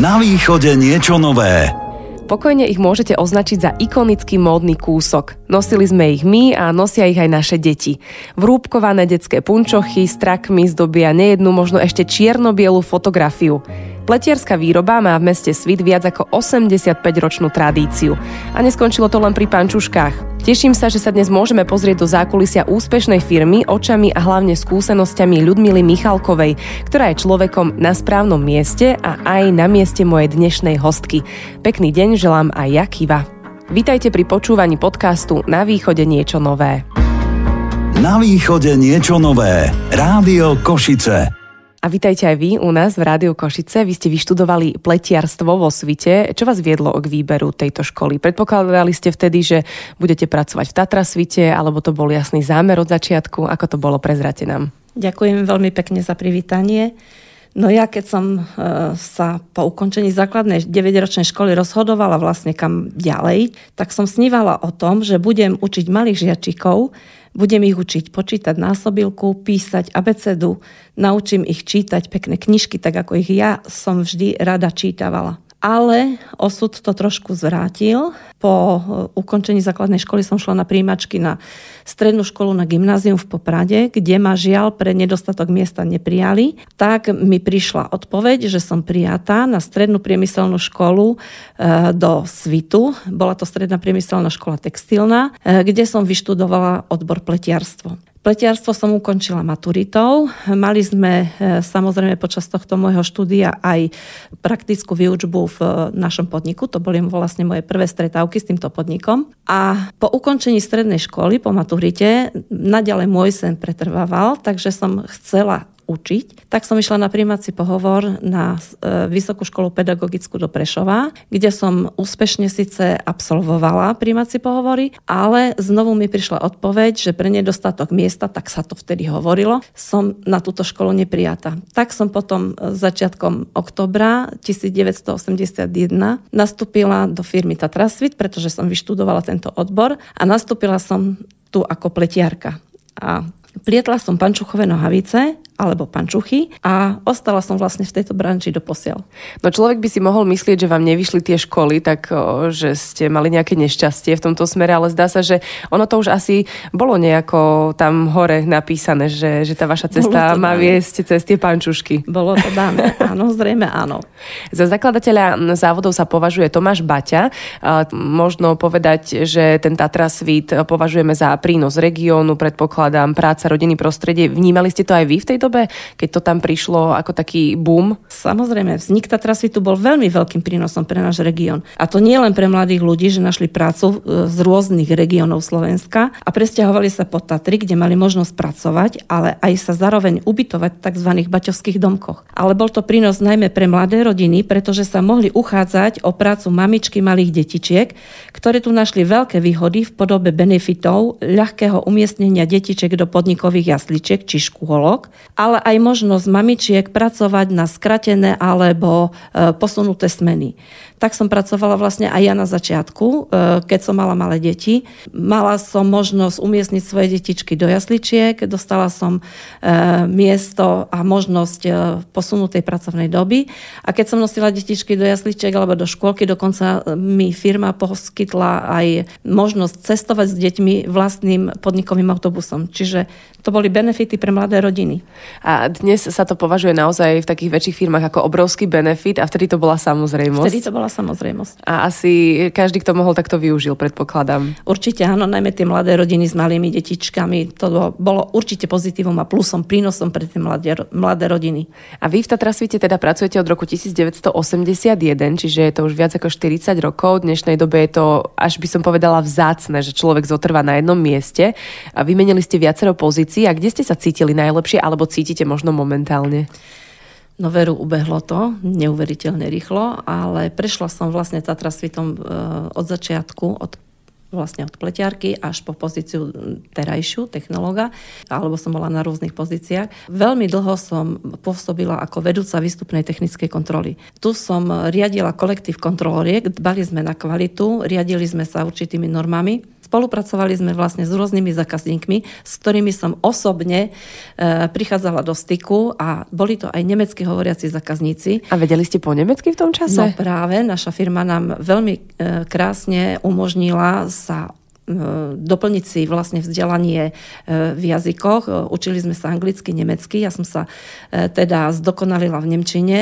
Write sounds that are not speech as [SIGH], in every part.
Na východe niečo nové. Pokojne ich môžete označiť za ikonický módny kúsok. Nosili sme ich my a nosia ich aj naše deti. Vrúbkované detské punčochy s trakmi zdobia nejednu, možno ešte čierno-bielu fotografiu. Pletierská výroba má v meste Svit viac ako 85-ročnú tradíciu. A neskončilo to len pri pančuškách. Teším sa, že sa dnes môžeme pozrieť do zákulisia úspešnej firmy očami a hlavne skúsenosťami Ľudmily Michalkovej, ktorá je človekom na správnom mieste a aj na mieste mojej dnešnej hostky. Pekný deň želám aj ja. Vítajte pri počúvaní podcastu Na východe niečo nové. Na východe niečo nové. Rádio Košice. A vítajte aj vy u nás v Rádiu Košice. Vy ste vyštudovali pletiarstvo vo svite. Čo vás viedlo k výberu tejto školy? Predpokladali ste vtedy, že budete pracovať v Tatra svite, alebo to bol jasný zámer od začiatku? Ako to bolo? Prezrate nám. Ďakujem veľmi pekne za privítanie. No ja keď som e, sa po ukončení základnej 9-ročnej školy rozhodovala vlastne kam ďalej, tak som snívala o tom, že budem učiť malých žiačikov, budem ich učiť počítať násobilku, písať abecedu, naučím ich čítať pekné knižky, tak ako ich ja som vždy rada čítavala. Ale osud to trošku zvrátil. Po eh, ukončení základnej školy som šla na príjimačky na strednú školu na gymnázium v Poprade, kde ma žiaľ pre nedostatok miesta neprijali. Tak mi prišla odpoveď, že som prijatá na strednú priemyselnú školu eh, do Svitu. Bola to stredná priemyselná škola textilná, eh, kde som vyštudovala odbor pletiarstvo. Pletiarstvo som ukončila maturitou. Mali sme e, samozrejme počas tohto môjho štúdia aj praktickú výučbu v našom podniku. To boli vlastne moje prvé stretávky s týmto podnikom. A po ukončení strednej školy, po maturite, naďalej môj sen pretrvával, takže som chcela učiť, tak som išla na príjmací pohovor na e, Vysokú školu pedagogickú do Prešova, kde som úspešne síce absolvovala príjmací pohovory, ale znovu mi prišla odpoveď, že pre nedostatok miesta, tak sa to vtedy hovorilo, som na túto školu neprijata. Tak som potom e, začiatkom oktobra 1981 nastúpila do firmy Tatrasvit, pretože som vyštudovala tento odbor a nastúpila som tu ako pletiarka. A plietla som pančuchové nohavice alebo pančuchy a ostala som vlastne v tejto branži do posiel. No človek by si mohol myslieť, že vám nevyšli tie školy, tak že ste mali nejaké nešťastie v tomto smere, ale zdá sa, že ono to už asi bolo nejako tam hore napísané, že, že tá vaša cesta má dáne. viesť cez tie pančušky. Bolo to dané, [LAUGHS] áno, zrejme áno. Za zakladateľa závodov sa považuje Tomáš Baťa. Možno povedať, že ten Tatra Svít považujeme za prínos regiónu, predpokladám, práca, rodiny, prostredie. Vnímali ste to aj vy v tejto dobe, keď to tam prišlo ako taký boom? Samozrejme, vznik Tatrasvitu bol veľmi veľkým prínosom pre náš región. A to nie len pre mladých ľudí, že našli prácu e, z rôznych regiónov Slovenska a presťahovali sa po Tatry, kde mali možnosť pracovať, ale aj sa zároveň ubytovať v tzv. baťovských domkoch. Ale bol to prínos najmä pre mladé rodiny, pretože sa mohli uchádzať o prácu mamičky malých detičiek, ktoré tu našli veľké výhody v podobe benefitov, ľahkého umiestnenia detičiek do podnikových jasličiek či škôlok ale aj možnosť mamičiek pracovať na skratené alebo e, posunuté smeny tak som pracovala vlastne aj ja na začiatku, e, keď som mala malé deti. Mala som možnosť umiestniť svoje detičky do jasličiek, dostala som e, miesto a možnosť e, posunutej pracovnej doby. A keď som nosila detičky do jasličiek alebo do škôlky, dokonca mi firma poskytla aj možnosť cestovať s deťmi vlastným podnikovým autobusom. Čiže to boli benefity pre mladé rodiny. A dnes sa to považuje naozaj v takých väčších firmách ako obrovský benefit a vtedy to bola samozrejmosť. Vtedy to bola samozrejmosť. A asi každý, kto mohol, tak to využil, predpokladám. Určite áno, najmä tie mladé rodiny s malými detičkami. To bolo určite pozitívom a plusom, prínosom pre tie mladé, mladé rodiny. A vy v Tatrasvite teda pracujete od roku 1981, čiže je to už viac ako 40 rokov. V dnešnej dobe je to, až by som povedala, vzácne, že človek zotrvá na jednom mieste. A vymenili ste viacero pozícií. A kde ste sa cítili najlepšie, alebo cítite možno momentálne? No veru, ubehlo to neuveriteľne rýchlo, ale prešla som vlastne Tatra svitom e, od začiatku, od vlastne od pleťarky až po pozíciu terajšiu technológa, alebo som bola na rôznych pozíciách. Veľmi dlho som pôsobila ako vedúca výstupnej technickej kontroly. Tu som riadila kolektív kontroloriek, dbali sme na kvalitu, riadili sme sa určitými normami spolupracovali sme vlastne s rôznymi zákazníkmi, s ktorými som osobne e, prichádzala do styku a boli to aj nemecky hovoriaci zákazníci. A vedeli ste po nemecky v tom čase? No práve, naša firma nám veľmi e, krásne umožnila sa doplniť si vlastne vzdelanie v jazykoch. Učili sme sa anglicky, nemecky. Ja som sa teda zdokonalila v Nemčine,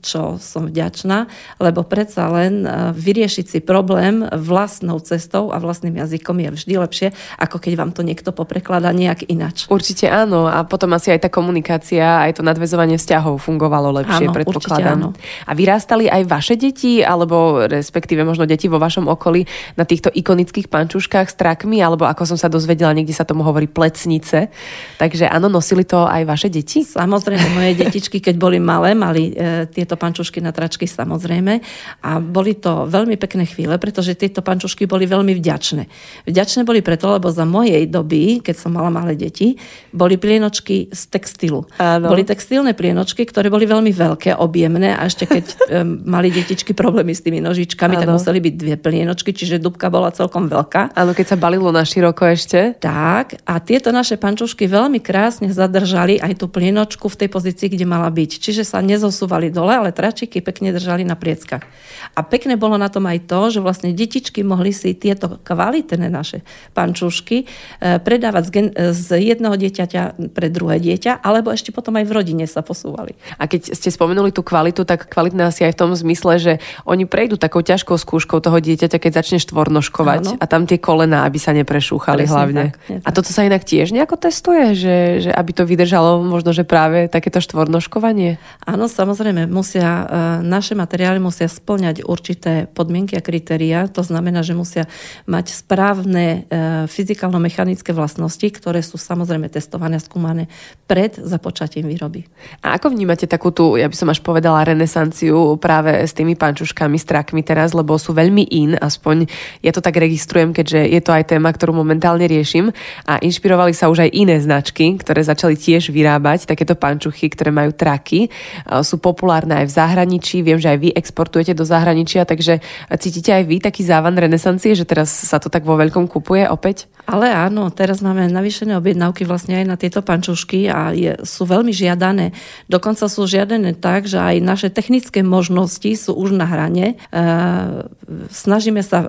čo som vďačná, lebo predsa len vyriešiť si problém vlastnou cestou a vlastným jazykom je vždy lepšie, ako keď vám to niekto poprekladá nejak inač. Určite áno. A potom asi aj tá komunikácia, aj to nadvezovanie vzťahov fungovalo lepšie, áno, predpokladám. Áno. A vyrástali aj vaše deti, alebo respektíve možno deti vo vašom okolí na týchto ikonických pančuškách s trakmi, alebo ako som sa dozvedela, niekde sa tomu hovorí plecnice. Takže áno, nosili to aj vaše deti? Samozrejme, moje [LAUGHS] detičky, keď boli malé, mali e, tieto pančušky na tračky samozrejme. A boli to veľmi pekné chvíle, pretože tieto pančušky boli veľmi vďačné. Vďačné boli preto, lebo za mojej doby, keď som mala malé deti, boli plienočky z textilu. Áno. Boli textilné plienočky, ktoré boli veľmi veľké, objemné a ešte keď um, [LAUGHS] mali detičky problémy s tými nožičkami, áno. tak museli byť dve plienočky, čiže dubka bola celkom veľká. Áno, keď sa balilo na široko ešte. Tak, a tieto naše pančušky veľmi krásne zadržali aj tú plienočku v tej pozícii, kde mala byť. Čiže sa nezosúvali dole, ale tračiky pekne držali na prieckach. A pekné bolo na tom aj to, že vlastne detičky mohli si tieto kvalitné naše pančušky e, predávať z, gen- z jedného dieťaťa pre druhé dieťa, alebo ešte potom aj v rodine sa posúvali. A keď ste spomenuli tú kvalitu, tak kvalitná asi aj v tom zmysle, že oni prejdú takou ťažkou skúškou toho dieťaťa, keď začne štvornoškovať Áno. a tam tie kole kolená, aby sa neprešúchali Presne hlavne. Tak, a toto sa inak tiež nejako testuje, že, že aby to vydržalo možno, že práve takéto štvornoškovanie? Áno, samozrejme, musia, e, naše materiály musia splňať určité podmienky a kritéria. To znamená, že musia mať správne e, fyzikálno-mechanické vlastnosti, ktoré sú samozrejme testované a skúmané pred započatím výroby. A ako vnímate takú tú, ja by som až povedala, renesanciu práve s tými pančuškami, strakmi teraz, lebo sú veľmi in, aspoň ja to tak registrujem, keďže je to aj téma, ktorú momentálne riešim a inšpirovali sa už aj iné značky, ktoré začali tiež vyrábať takéto pančuchy, ktoré majú traky. Sú populárne aj v zahraničí, viem, že aj vy exportujete do zahraničia, takže cítite aj vy taký závan renesancie, že teraz sa to tak vo veľkom kupuje opäť? Ale áno, teraz máme navýšené objednávky vlastne aj na tieto pančušky a je, sú veľmi žiadané. Dokonca sú žiadané tak, že aj naše technické možnosti sú už na hrane. E, snažíme sa e,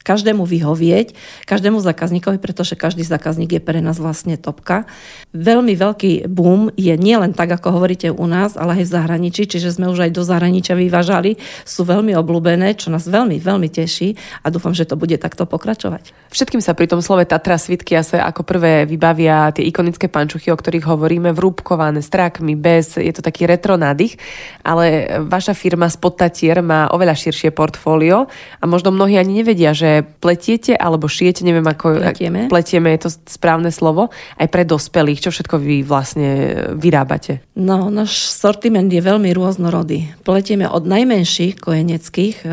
každému vyhovieť, každému zákazníkovi, pretože každý zákazník je pre nás vlastne topka. Veľmi veľký boom je nielen tak, ako hovoríte u nás, ale aj v zahraničí, čiže sme už aj do zahraničia vyvážali, sú veľmi obľúbené, čo nás veľmi, veľmi teší a dúfam, že to bude takto pokračovať. Všetkým sa pri tom slove Tatra svitky sa ako prvé vybavia tie ikonické pančuchy, o ktorých hovoríme, vrúbkované strákmi, bez, je to taký retro nádych, ale vaša firma Spod Tatier má oveľa širšie portfólio a možno mnohí ani nevedia, že pletiete alebo šijete, neviem ako... Pletieme. Pletieme, je to správne slovo, aj pre dospelých. Čo všetko vy vlastne vyrábate? No, náš sortiment je veľmi rôznorodý. Pletieme od najmenších kojeneckých e,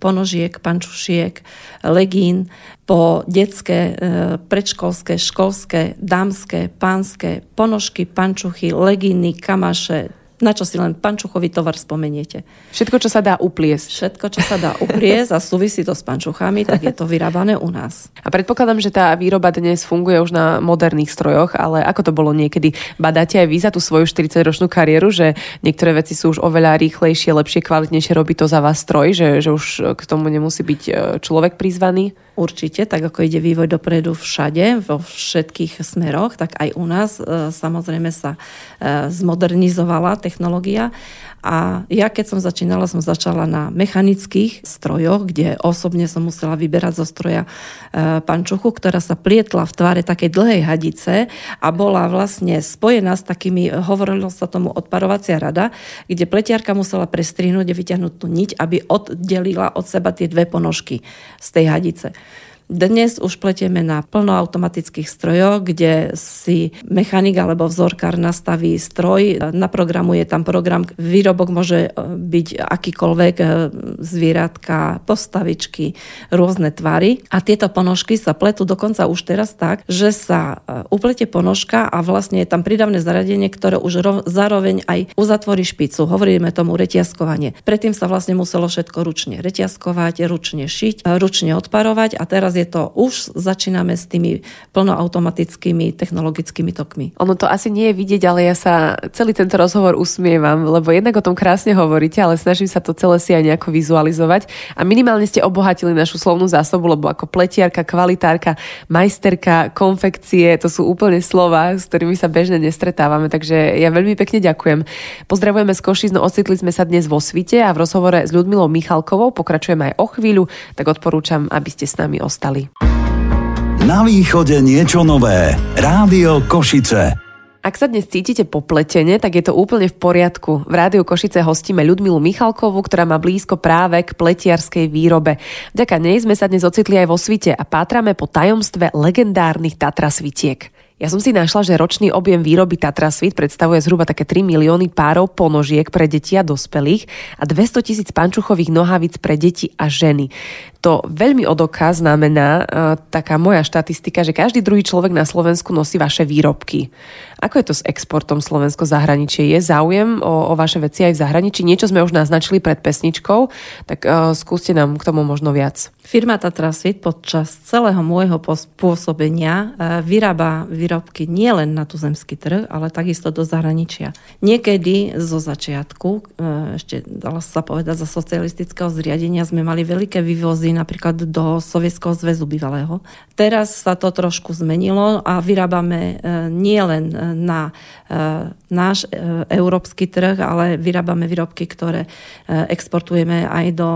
ponožiek, pančušiek, legín, po detské, e, predškolské, školské, dámske, pánske, ponožky, pančuchy, legíny, kamaše, na čo si len pančuchový tovar spomeniete. Všetko, čo sa dá upliesť. Všetko, čo sa dá upliesť a súvisí to s pančuchami, tak je to vyrábané u nás. [LAUGHS] A predpokladám, že tá výroba dnes funguje už na moderných strojoch, ale ako to bolo niekedy? Badáte aj vy za tú svoju 40-ročnú kariéru, že niektoré veci sú už oveľa rýchlejšie, lepšie, kvalitnejšie, robí to za vás stroj, že, že už k tomu nemusí byť e, človek prizvaný? Určite, tak ako ide vývoj dopredu všade, vo všetkých smeroch, tak aj u nás e, samozrejme sa e, zmodernizovala technológia. A ja keď som začínala, som začala na mechanických strojoch, kde osobne som musela vyberať zo stroja e, pančuchu, ktorá sa plietla v tvare takej dlhej hadice a bola vlastne spojená s takými, hovorilo sa tomu odparovacia rada, kde pletiarka musela prestrihnúť a vyťahnuť tú niť, aby oddelila od seba tie dve ponožky z tej hadice. Dnes už pletieme na plnoautomatických strojoch, kde si mechanik alebo vzorkár nastaví stroj, naprogramuje tam program, výrobok môže e, byť akýkoľvek e, zvieratka, postavičky, rôzne tvary a tieto ponožky sa pletú dokonca už teraz tak, že sa e, uplete ponožka a vlastne je tam pridavné zaradenie, ktoré už zároveň aj uzatvorí špicu. Hovoríme tomu reťazkovanie. Predtým sa vlastne muselo všetko ručne reťazkovať, ručne šiť, ručne odparovať a teraz je to, už začíname s tými plnoautomatickými technologickými tokmi. Ono to asi nie je vidieť, ale ja sa celý tento rozhovor usmievam, lebo jednak o tom krásne hovoríte, ale snažím sa to celé si aj nejako vizualizovať. A minimálne ste obohatili našu slovnú zásobu, lebo ako pletiarka, kvalitárka, majsterka, konfekcie, to sú úplne slova, s ktorými sa bežne nestretávame, takže ja veľmi pekne ďakujem. Pozdravujeme z Košic, no ocitli sme sa dnes vo svite a v rozhovore s Ľudmilou Michalkovou pokračujeme aj o chvíľu, tak odporúčam, aby ste s nami ostali. Na východe niečo nové. Rádio Košice. Ak sa dnes cítite popletene, tak je to úplne v poriadku. V Rádiu Košice hostíme Ľudmilu Michalkovú, ktorá má blízko práve k pletiarskej výrobe. Vďaka nej sme sa dnes ocitli aj vo svite a pátrame po tajomstve legendárnych Tatra svitiek. Ja som si našla, že ročný objem výroby Tatra Svit predstavuje zhruba také 3 milióny párov ponožiek pre deti a dospelých a 200 tisíc pančuchových nohavíc pre deti a ženy. To veľmi odoká znamená uh, taká moja štatistika, že každý druhý človek na Slovensku nosí vaše výrobky. Ako je to s exportom Slovensko zahraničie? Je záujem o, o vaše veci aj v zahraničí? Niečo sme už naznačili pred pesničkou, tak uh, skúste nám k tomu možno viac. Firma Tatra Svit počas celého môjho pôsobenia uh, vyrába výrobky nielen na tuzemský trh, ale takisto do zahraničia. Niekedy zo začiatku, e, ešte dalo sa povedať za socialistického zriadenia, sme mali veľké vývozy napríklad do Sovietskeho zväzu bývalého. Teraz sa to trošku zmenilo a vyrábame e, nielen na e, náš európsky trh, ale vyrábame výrobky, ktoré exportujeme aj do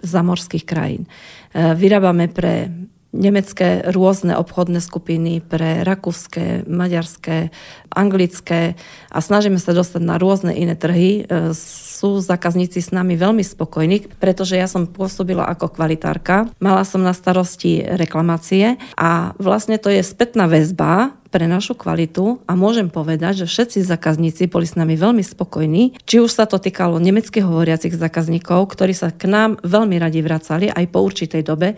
zamorských krajín. Vyrábame pre nemecké rôzne obchodné skupiny pre rakúske, maďarské, anglické a snažíme sa dostať na rôzne iné trhy. E, sú zákazníci s nami veľmi spokojní, pretože ja som pôsobila ako kvalitárka, mala som na starosti reklamácie a vlastne to je spätná väzba pre našu kvalitu a môžem povedať, že všetci zákazníci boli s nami veľmi spokojní. Či už sa to týkalo nemeckých hovoriacich zákazníkov, ktorí sa k nám veľmi radi vracali aj po určitej dobe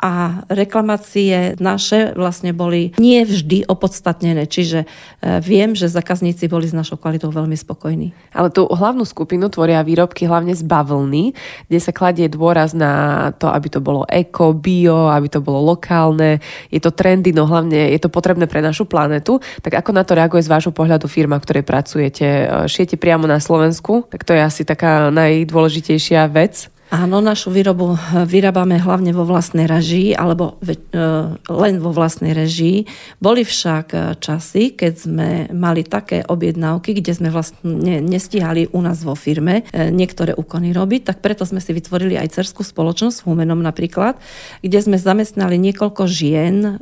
a reklamácie naše vlastne boli nie vždy opodstatnené, čiže e, viem, že zákazníci boli s našou kvalitou veľmi spokojní. Ale tú hlavnú skupinu tvoria výrobky hlavne z bavlny, kde sa kladie dôraz na to, aby to bolo eko, bio, aby to bolo lokálne. Je to trendy, no hlavne je to potrebné pre našu planetu. Tak ako na to reaguje z vášho pohľadu firma, v ktorej pracujete? E, šijete priamo na Slovensku? Tak to je asi taká najdôležitejšia vec. Áno, našu výrobu eh, vyrábame hlavne vo vlastnej režii, alebo ve, e, len vo vlastnej režii. Boli však eh, časy, keď sme mali také objednávky, kde sme vlastne nestihali u nás vo firme niektoré úkony robiť, tak preto sme si vytvorili aj cerskú spoločnosť, Humenom napríklad, kde sme zamestnali niekoľko žien,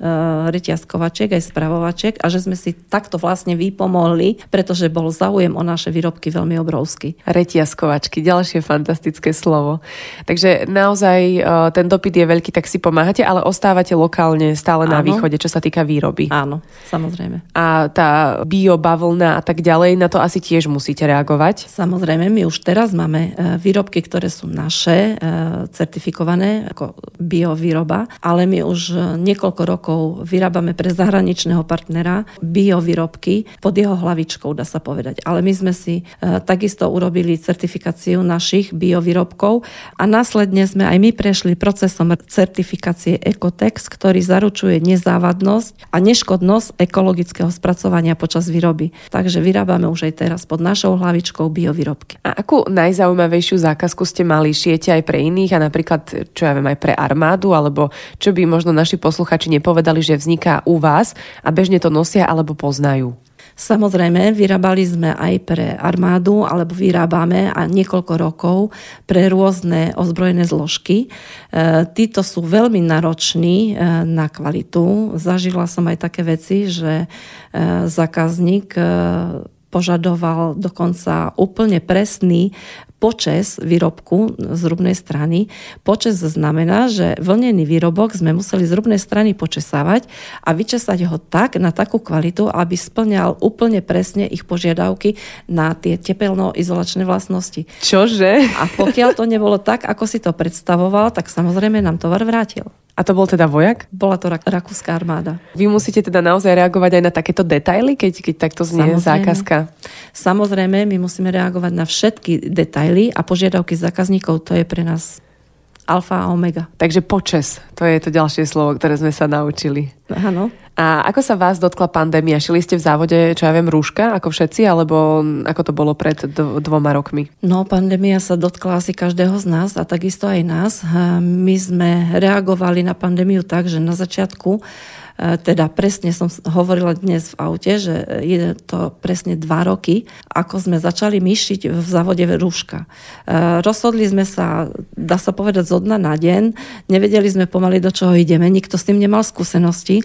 reťazkovačiek, aj spravovačiek a že sme si takto vlastne vypomohli, pretože bol záujem o naše výrobky veľmi obrovský. Reťazkovačky, ďalšie fantastické slovo. Takže naozaj e, ten dopyt je veľký, tak si pomáhate, ale ostávate lokálne stále Áno. na východe, čo sa týka výroby. Áno, samozrejme. A tá biobavlna a tak ďalej, na to asi tiež musíte reagovať? Samozrejme, my už teraz máme e, výrobky, ktoré sú naše, e, certifikované ako biovýroba, ale my už niekoľko rokov vyrábame pre zahraničného partnera biovýrobky pod jeho hlavičkou, dá sa povedať. Ale my sme si takisto urobili certifikáciu našich biovýrobkov a následne sme aj my prešli procesom certifikácie Ecotex, ktorý zaručuje nezávadnosť a neškodnosť ekologického spracovania počas výroby. Takže vyrábame už aj teraz pod našou hlavičkou biovýrobky. A akú najzaujímavejšiu zákazku ste mali? Šijete aj pre iných a napríklad, čo ja viem, aj pre armádu, alebo čo by možno naši posluchači nepovedali, že vzniká u vás a bežne to nosia alebo poznajú? Samozrejme, vyrábali sme aj pre armádu, alebo vyrábame a niekoľko rokov pre rôzne ozbrojené zložky. E, títo sú veľmi nároční e, na kvalitu. Zažila som aj také veci, že e, zákazník požadoval dokonca úplne presný počes výrobku z rubnej strany. Počes znamená, že vlnený výrobok sme museli z rubnej strany počesávať a vyčesať ho tak na takú kvalitu, aby splňal úplne presne ich požiadavky na tie tepelno-izolačné vlastnosti. Čože? A pokiaľ to nebolo tak, ako si to predstavoval, tak samozrejme nám tovar vrátil. A to bol teda vojak? Bola to rak- rakúska armáda. Vy musíte teda naozaj reagovať aj na takéto detaily, keď, keď takto znie Samozrejme. zákazka? Samozrejme, my musíme reagovať na všetky detaily a požiadavky zákazníkov, to je pre nás alfa a omega. Takže počes, to je to ďalšie slovo, ktoré sme sa naučili. Áno. A ako sa vás dotkla pandémia? Šili ste v závode, čo ja viem, rúška ako všetci, alebo ako to bolo pred dvoma rokmi? No, pandémia sa dotkla asi každého z nás a takisto aj nás. My sme reagovali na pandémiu tak, že na začiatku E, teda presne som hovorila dnes v aute, že je to presne dva roky, ako sme začali myšiť v závode rúška. E, rozhodli sme sa, dá sa povedať, zo dna na deň. Nevedeli sme pomaly, do čoho ideme. Nikto s tým nemal skúsenosti.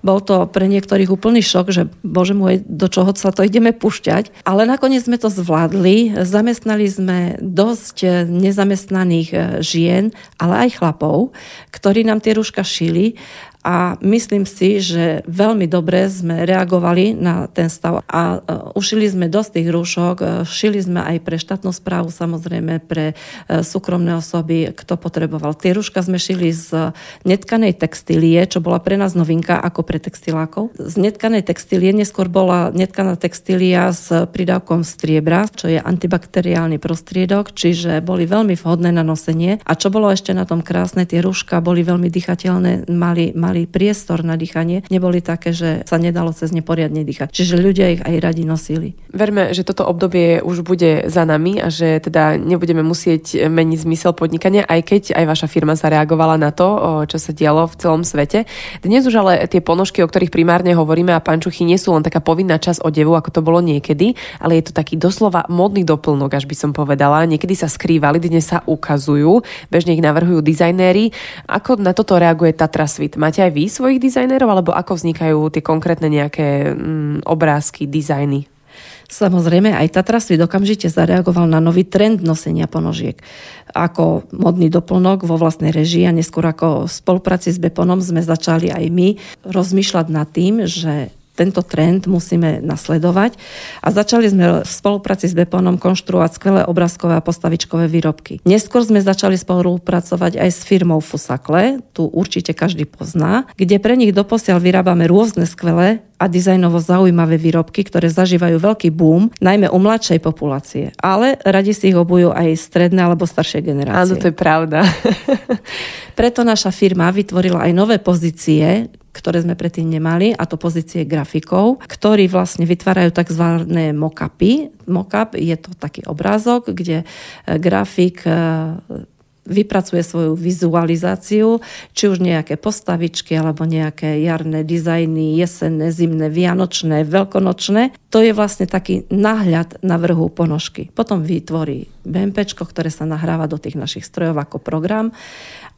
Bol to pre niektorých úplný šok, že bože môj, do čoho sa to ideme pušťať. Ale nakoniec sme to zvládli. Zamestnali sme dosť nezamestnaných e, žien, ale aj chlapov, ktorí nám tie rúška šili a myslím si, že veľmi dobre sme reagovali na ten stav a e, ušili sme dosť tých rúšok, e, šili sme aj pre štátnu správu, samozrejme pre e, súkromné osoby, kto potreboval. Tie rúška sme šili z netkanej textílie, čo bola pre nás novinka ako pre textilákov. Z netkanej textílie neskôr bola netkaná textília s pridávkom striebra, čo je antibakteriálny prostriedok, čiže boli veľmi vhodné na nosenie. A čo bolo ešte na tom krásne, tie rúška boli veľmi dýchateľné, mali, mali mali priestor na dýchanie, neboli také, že sa nedalo cez ne poriadne dýchať. Čiže ľudia ich aj radi nosili. Verme, že toto obdobie už bude za nami a že teda nebudeme musieť meniť zmysel podnikania, aj keď aj vaša firma zareagovala na to, čo sa dialo v celom svete. Dnes už ale tie ponožky, o ktorých primárne hovoríme a pančuchy nie sú len taká povinná časť odevu, ako to bolo niekedy, ale je to taký doslova modný doplnok, až by som povedala. Niekedy sa skrývali, dnes sa ukazujú, bežne ich navrhujú dizajnéri. Ako na toto reaguje Tatra Svit? Máte máte aj vy svojich dizajnerov, alebo ako vznikajú tie konkrétne nejaké mm, obrázky, dizajny? Samozrejme, aj Tatra Svit okamžite zareagoval na nový trend nosenia ponožiek. Ako modný doplnok vo vlastnej režii a neskôr ako v spolupráci s Beponom sme začali aj my rozmýšľať nad tým, že tento trend musíme nasledovať a začali sme v spolupráci s Beponom konštruovať skvelé obrázkové a postavičkové výrobky. Neskôr sme začali spolupracovať aj s firmou Fusakle, tu určite každý pozná, kde pre nich doposiaľ vyrábame rôzne skvelé a dizajnovo zaujímavé výrobky, ktoré zažívajú veľký boom, najmä u mladšej populácie. Ale radi si ich obujú aj stredné alebo staršie generácie. Áno, to je pravda. [LAUGHS] Preto naša firma vytvorila aj nové pozície, ktoré sme predtým nemali, a to pozície grafikov, ktorí vlastne vytvárajú tzv. mockupy. Mockup je to taký obrázok, kde e, grafik e, vypracuje svoju vizualizáciu, či už nejaké postavičky alebo nejaké jarné dizajny, jesenné, zimné, vianočné, veľkonočné. To je vlastne taký náhľad na vrhu ponožky. Potom vytvorí BMP, ktoré sa nahráva do tých našich strojov ako program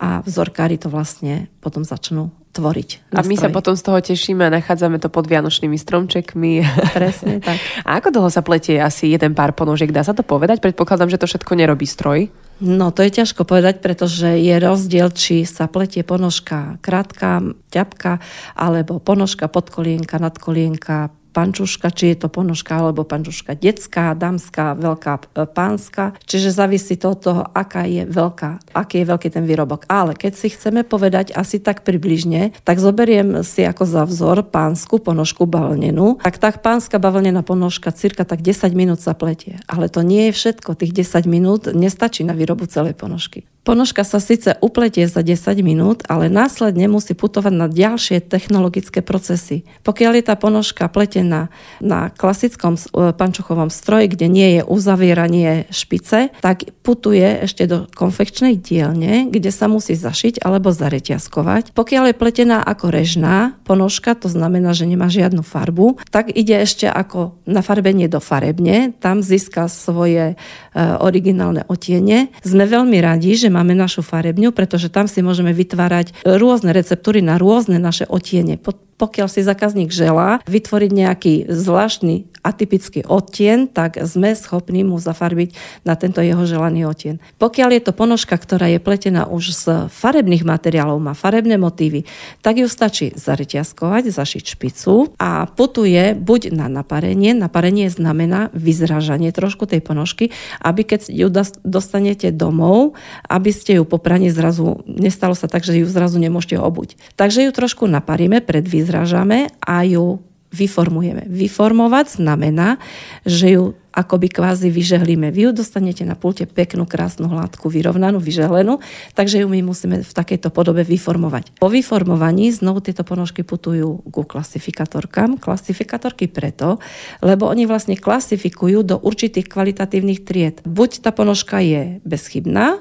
a vzorkári to vlastne potom začnú tvoriť. A my sa potom z toho tešíme a nachádzame to pod vianočnými stromčekmi. Presne tak. [LAUGHS] A ako dlho sa pletie asi jeden pár ponožiek? Dá sa to povedať? Predpokladám, že to všetko nerobí stroj. No to je ťažko povedať, pretože je rozdiel, či sa pletie ponožka krátka, ťapka, alebo ponožka podkolienka, nadkolienka, pančuška, či je to ponožka alebo pančuška detská, dámska, veľká e, pánska. Čiže závisí to od toho, aká je veľká, aký je veľký ten výrobok. Ale keď si chceme povedať asi tak približne, tak zoberiem si ako za vzor pánsku ponožku bavlnenú. Tak tak pánska bavlnená ponožka cirka tak 10 minút sa pletie. Ale to nie je všetko. Tých 10 minút nestačí na výrobu celej ponožky. Ponožka sa síce upletie za 10 minút, ale následne musí putovať na ďalšie technologické procesy. Pokiaľ je tá ponožka pletená na klasickom e, pančuchovom stroji, kde nie je uzavieranie špice, tak putuje ešte do konfekčnej dielne, kde sa musí zašiť alebo zareťazkovať. Pokiaľ je pletená ako režná ponožka, to znamená, že nemá žiadnu farbu, tak ide ešte ako na farbenie do farebne, tam získa svoje e, originálne otiene. Sme veľmi radi, že máme našu farebňu, pretože tam si môžeme vytvárať rôzne receptúry na rôzne naše otiene pokiaľ si zákazník želá vytvoriť nejaký zvláštny atypický odtien, tak sme schopní mu zafarbiť na tento jeho želaný odtien. Pokiaľ je to ponožka, ktorá je pletená už z farebných materiálov, má farebné motívy, tak ju stačí zareťazkovať, zašiť špicu a putuje buď na naparenie, naparenie znamená vyzražanie trošku tej ponožky, aby keď ju dostanete domov, aby ste ju po praní zrazu, nestalo sa tak, že ju zrazu nemôžete obuť. Takže ju trošku naparíme pred vyzražaním vyzražame a ju vyformujeme. Vyformovať znamená, že ju akoby kvázi vyžehlíme. Vy ju dostanete na pulte peknú, krásnu hladku, vyrovnanú, vyžehlenú, takže ju my musíme v takejto podobe vyformovať. Po vyformovaní znovu tieto ponožky putujú ku klasifikatorkám. Klasifikatorky preto, lebo oni vlastne klasifikujú do určitých kvalitatívnych tried. Buď tá ponožka je bezchybná,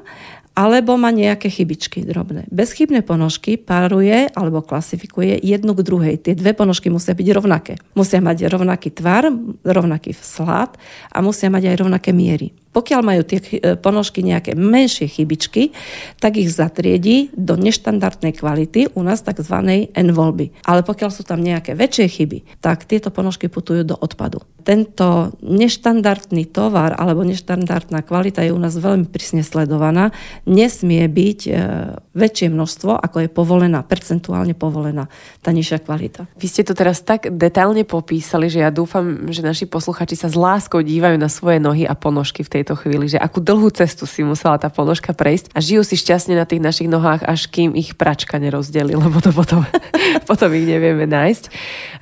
alebo má nejaké chybičky drobné. Bezchybné ponožky páruje alebo klasifikuje jednu k druhej. Tie dve ponožky musia byť rovnaké. Musia mať rovnaký tvar, rovnaký slad a musia mať aj rovnaké miery. Pokiaľ majú tie e, ponožky nejaké menšie chybičky, tak ich zatriedí do neštandardnej kvality, u nás tzv. envolby. Ale pokiaľ sú tam nejaké väčšie chyby, tak tieto ponožky putujú do odpadu. Tento neštandardný tovar alebo neštandardná kvalita je u nás veľmi prísne sledovaná. Nesmie byť e, väčšie množstvo, ako je povolená, percentuálne povolená tá nižšia kvalita. Vy ste to teraz tak detálne popísali, že ja dúfam, že naši posluchači sa s láskou dívajú na svoje nohy a ponožky v tej tejto chvíli, že akú dlhú cestu si musela tá ponožka prejsť a žijú si šťastne na tých našich nohách, až kým ich pračka nerozdeli, lebo to potom, [LAUGHS] potom ich nevieme nájsť.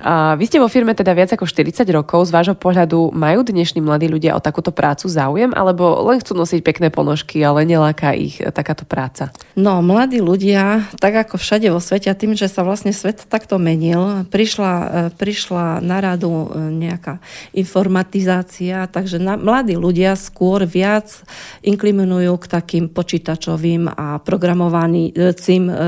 A vy ste vo firme teda viac ako 40 rokov. Z vášho pohľadu majú dnešní mladí ľudia o takúto prácu záujem, alebo len chcú nosiť pekné ponožky, ale neláka ich takáto práca? No, mladí ľudia, tak ako všade vo svete, a tým, že sa vlastne svet takto menil, prišla, e, prišla na radu e, nejaká informatizácia, takže na, mladí ľudia skôr skôr viac inklinujú k takým počítačovým a programovaným e,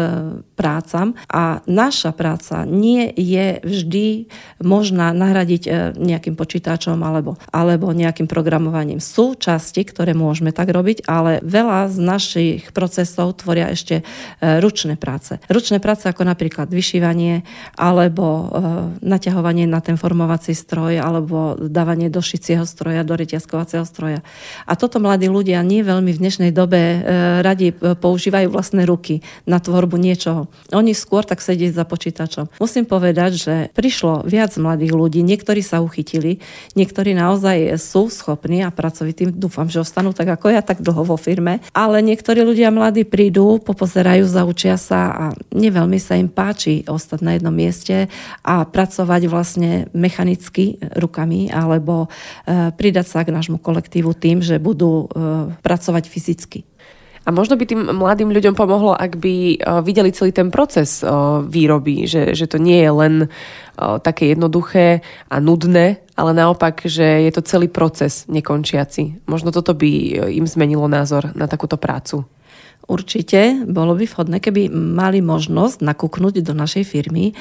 prácam. A naša práca nie je vždy možná nahradiť e, nejakým počítačom alebo, alebo nejakým programovaním. Sú časti, ktoré môžeme tak robiť, ale veľa z našich procesov tvoria ešte e, ručné práce. Ručné práce ako napríklad vyšívanie alebo naťahovanie na ten formovací stroj alebo dávanie do šicieho stroja, do reťazkovacieho stroja. A toto mladí ľudia nie veľmi v dnešnej dobe e, radi e, používajú vlastné ruky na tvorbu niečoho. Oni skôr tak sedieť za počítačom. Musím povedať, že prišlo viac mladých ľudí, niektorí sa uchytili, niektorí naozaj sú schopní a pracovití, dúfam, že ostanú tak ako ja, tak dlho vo firme, ale niektorí ľudia mladí prídu, popozerajú, zaučia sa a neveľmi sa im páči ostať na jednom mieste a pracovať vlastne mechanicky rukami alebo e, pridať sa k nášmu kolektívu tým, že budú e, pracovať fyzicky. A možno by tým mladým ľuďom pomohlo, ak by e, videli celý ten proces e, výroby, že, že to nie je len také jednoduché a nudné, ale naopak, že je to celý proces nekončiaci. Možno toto by im zmenilo názor na takúto prácu. Určite bolo by vhodné, keby mali možnosť nakúknúť do našej firmy. E,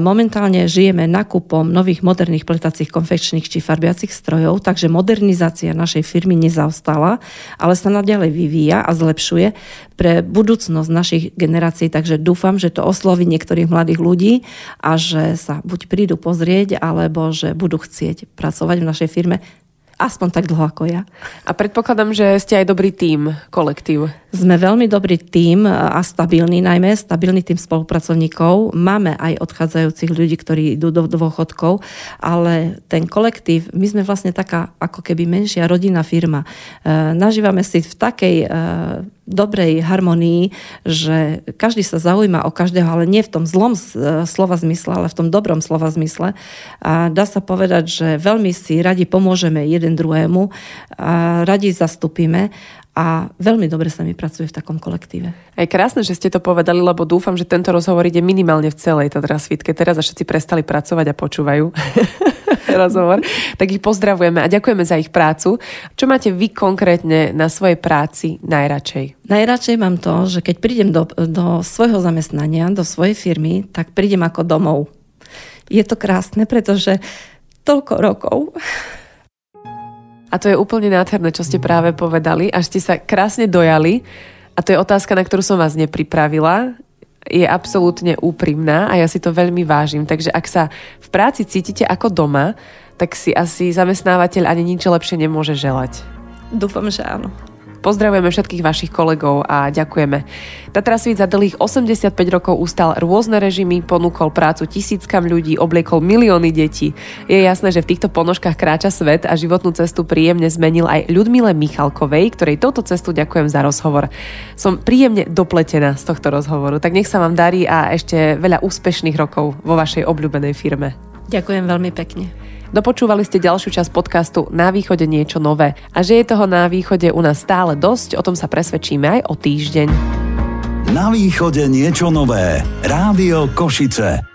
momentálne žijeme nakupom nových moderných pletacích, konfekčných či farbiacich strojov, takže modernizácia našej firmy nezaostala, ale sa naďalej vyvíja a zlepšuje pre budúcnosť našich generácií, takže dúfam, že to osloví niektorých mladých ľudí a že sa buď prídu pozrieť, alebo že budú chcieť pracovať v našej firme aspoň tak dlho ako ja. A predpokladám, že ste aj dobrý tím, kolektív. Sme veľmi dobrý tím a stabilný najmä, stabilný tým spolupracovníkov. Máme aj odchádzajúcich ľudí, ktorí idú do dôchodkov, ale ten kolektív, my sme vlastne taká ako keby menšia rodinná firma. E, nažívame si v takej e, dobrej harmonii, že každý sa zaujíma o každého, ale nie v tom zlom e, slova zmysle, ale v tom dobrom slova zmysle. A dá sa povedať, že veľmi si radi pomôžeme jeden druhému, a radi zastupíme a veľmi dobre sa mi pracuje v takom kolektíve. Aj krásne, že ste to povedali, lebo dúfam, že tento rozhovor ide minimálne v celej Tatrasvitke. Teraz a všetci prestali pracovať a počúvajú [LAUGHS] rozhovor. Tak ich pozdravujeme a ďakujeme za ich prácu. Čo máte vy konkrétne na svojej práci najradšej? Najradšej mám to, že keď prídem do, do svojho zamestnania, do svojej firmy, tak prídem ako domov. Je to krásne, pretože toľko rokov a to je úplne nádherné, čo ste práve povedali, až ste sa krásne dojali. A to je otázka, na ktorú som vás nepripravila. Je absolútne úprimná a ja si to veľmi vážim. Takže ak sa v práci cítite ako doma, tak si asi zamestnávateľ ani nič lepšie nemôže želať. Dúfam, že áno. Pozdravujeme všetkých vašich kolegov a ďakujeme. Tatrasvít za dlhých 85 rokov ustal rôzne režimy, ponúkol prácu tisíckam ľudí, obliekol milióny detí. Je jasné, že v týchto ponožkách kráča svet a životnú cestu príjemne zmenil aj Ľudmile Michalkovej, ktorej touto cestu ďakujem za rozhovor. Som príjemne dopletená z tohto rozhovoru, tak nech sa vám darí a ešte veľa úspešných rokov vo vašej obľúbenej firme. Ďakujem veľmi pekne. Dopočúvali ste ďalšiu časť podcastu Na východe niečo nové. A že je toho na východe u nás stále dosť, o tom sa presvedčíme aj o týždeň. Na východe niečo nové. Rádio Košice.